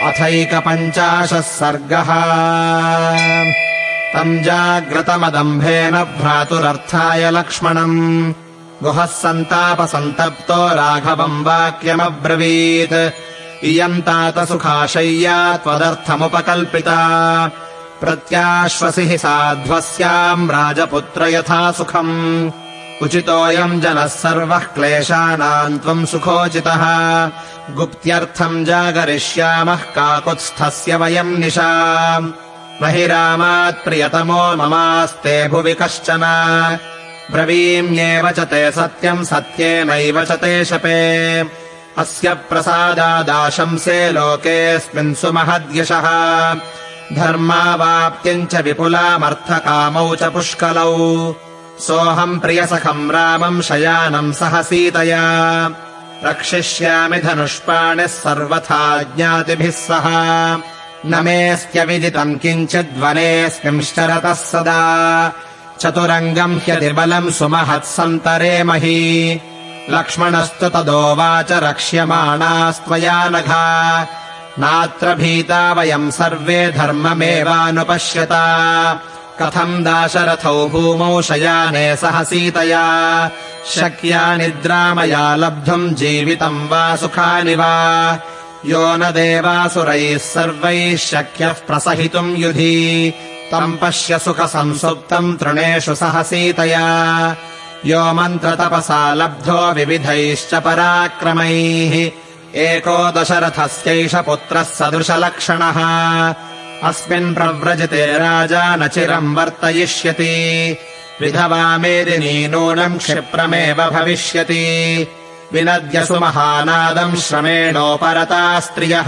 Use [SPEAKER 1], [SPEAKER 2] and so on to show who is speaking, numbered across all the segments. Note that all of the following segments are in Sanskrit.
[SPEAKER 1] अथैकपञ्चाशः सर्गः। तम् जाग्रतमदम्भेन भ्रातुरर्थाय लक्ष्मणम्। गुहः सन्तापसन्तप्तो राघवम् वाक्यमब्रवीत्। इयम् तात सुखाशय्या त्वदर्थमुपकल्पिता। प्रत्याश्वसि हि साध्वस्याम् राजपुत्र यथा सुखम् उचितोऽयम् जनः सर्वः क्लेशानाम् त्वम् सुखोचितः। गुप्त्यर्थम् जागरिष्यामः काकुत्स्थस्य वयम् निशा। हि रामात् प्रियतमो ममास्ते भुवि कश्चन। ब्रवीम्येव च ते सत्यम् सत्येनैव च ते शपे। अस्य प्रसादादाशंसे लोकेऽस्मिन् सुमहद्यशः। धर्मावाप्त्यम् च विपुलामर्थकामौ च पुष्कलौ सोऽहम् प्रियसखम् रामम् शयानम् सह सीतया। रक्षिष्यामि धनुष्पाणिः सर्वथा ज्ञातिभिः सह। न मेऽस्त्यविदितम् किञ्चिद्वनेऽस्मिंश्चरतः सदा। चतुरङ्गम् ह्यतिबलम् सुमहत्सन्तरेमहि लक्ष्मणस्तु तदोवाच रक्ष्यमाणास्त्वया नघा। नात्र भीता वयम् सर्वे धर्ममेवानुपश्यता कथम् दाशरथौ भूमौ शयाने सह सीतया। शक्या निद्रामया लब्धुम् जीवितम् वा सुखानि वा। यो न देवासुरैः सर्वैः शक्यः प्रसहितुम् युधि। तम् पश्य सुखसंसुप्तम् तृणेषु सह सीतया। यो मन्त्रतपसा लब्धो विविधैश्च पराक्रमैः। एको दशरथस्यैष पुत्रः सदृशलक्षणः अस्मिन् प्रव्रजते राजा न चिरम् वर्तयिष्यति। विधवा मेदिनी नूनम् क्षिप्रमेव भविष्यति। विनद्यसु महानादम् श्रमेणोपरता स्त्रियः।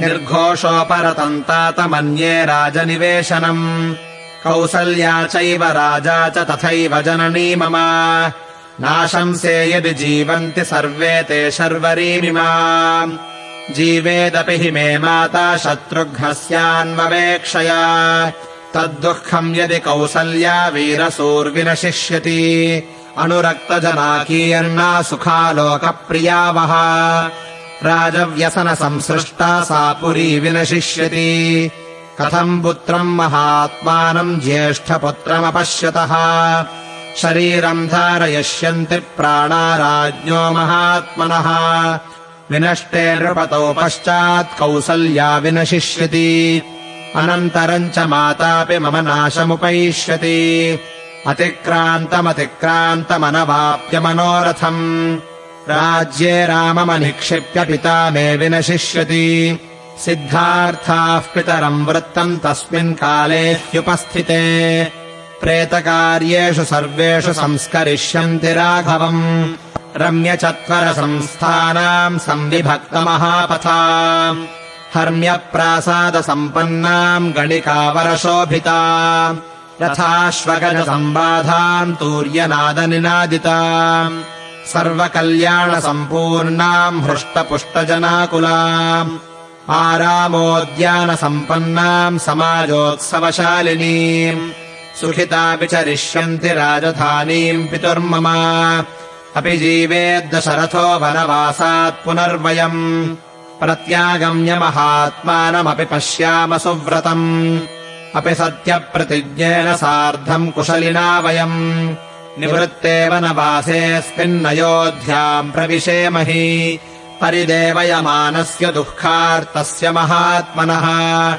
[SPEAKER 1] निर्घोषोपरतम् तात मन्ये राजनिवेशनम्। कौसल्या चैव राजा च तथैव जननी मम। नाशंसे यदि जीवन्ति सर्वे ते शर्वरीमिमा जीवेदपि हि मे माता शत्रुघ्नस्यान्ववेक्षया। तद्दुःखम् यदि कौसल्या वीरसूर्विनशिष्यति। अनुरक्तजनाकीर्णा सुखालोकप्रियावः राजव्यसनसंसृष्टा सा पुरी विनशिष्यति। कथम् पुत्रम् महात्मानम् ज्येष्ठपुत्रमपश्यतः। शरीरम् धारयिष्यन्ति प्राणा राज्ञो महात्मनः विनष्टे नृपतौ पश्चात् कौसल्या विनशिष्यति। अनन्तरम् च मातापि मम नाशमुपैष्यति। अतिक्रान्तमतिक्रान्तमनवाप्य मनोरथम्। राज्ये राममनिक्षिप्य पिता मे विनशिष्यति। सिद्धार्थाः पितरम् वृत्तम् तस्मिन् काले ह्युपस्थिते। प्रेतकार्येषु सर्वेषु संस्करिष्यन्ति राघवम् रम्यचत्वरसंस्थानाम् संविभक्तमहापथा हर्म्यप्रासादसम्पन्नाम् गणिकावरशोभिता रथाश्वगजसम्बाधाम् तूर्यनादनिनादिता सर्वकल्याणसम्पूर्णाम् हृष्टपुष्टजनाकुलाम् आरामोद्यानसम्पन्नाम् समाजोत्सवशालिनीम् सुखितापि चरिष्यन्ति राजधानीम् पितुर्मम अपि जीवेद्दशरथो वनवासात् पुनर्वयम्। प्रत्यागम्य महात्मानमपि पश्याम सुव्रतम्। अपि सत्यप्रतिज्ञेन सार्धम् कुशलिना वयम्। निवृत्ते वनवासेऽस्मिन्नयोध्याम् प्रविशेमहि। परिदेवयमानस्य दुःखार्तस्य महात्मनः।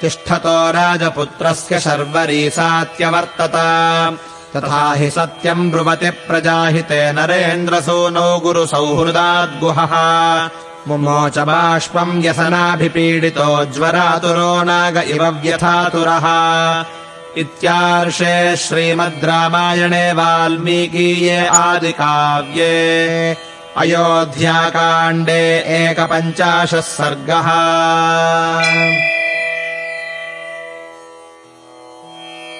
[SPEAKER 1] तिष्ठतो राजपुत्रस्य शर्वरीसात्यवर्तत तथा हि सत्यम् ब्रुवति प्रजाहिते नरेन्द्रसूनौ गुरुसौहृदाद्गुहः। मुमोच बाष्पम् व्यसनाभिपीडितो ज्वरातुरो नाग इव व्यथातुरः। इत्यार्षे श्रीमद् रामायणे वाल्मीकीये आदिकाव्ये। अयोध्याकाण्डे एकपञ्चाशः सर्गः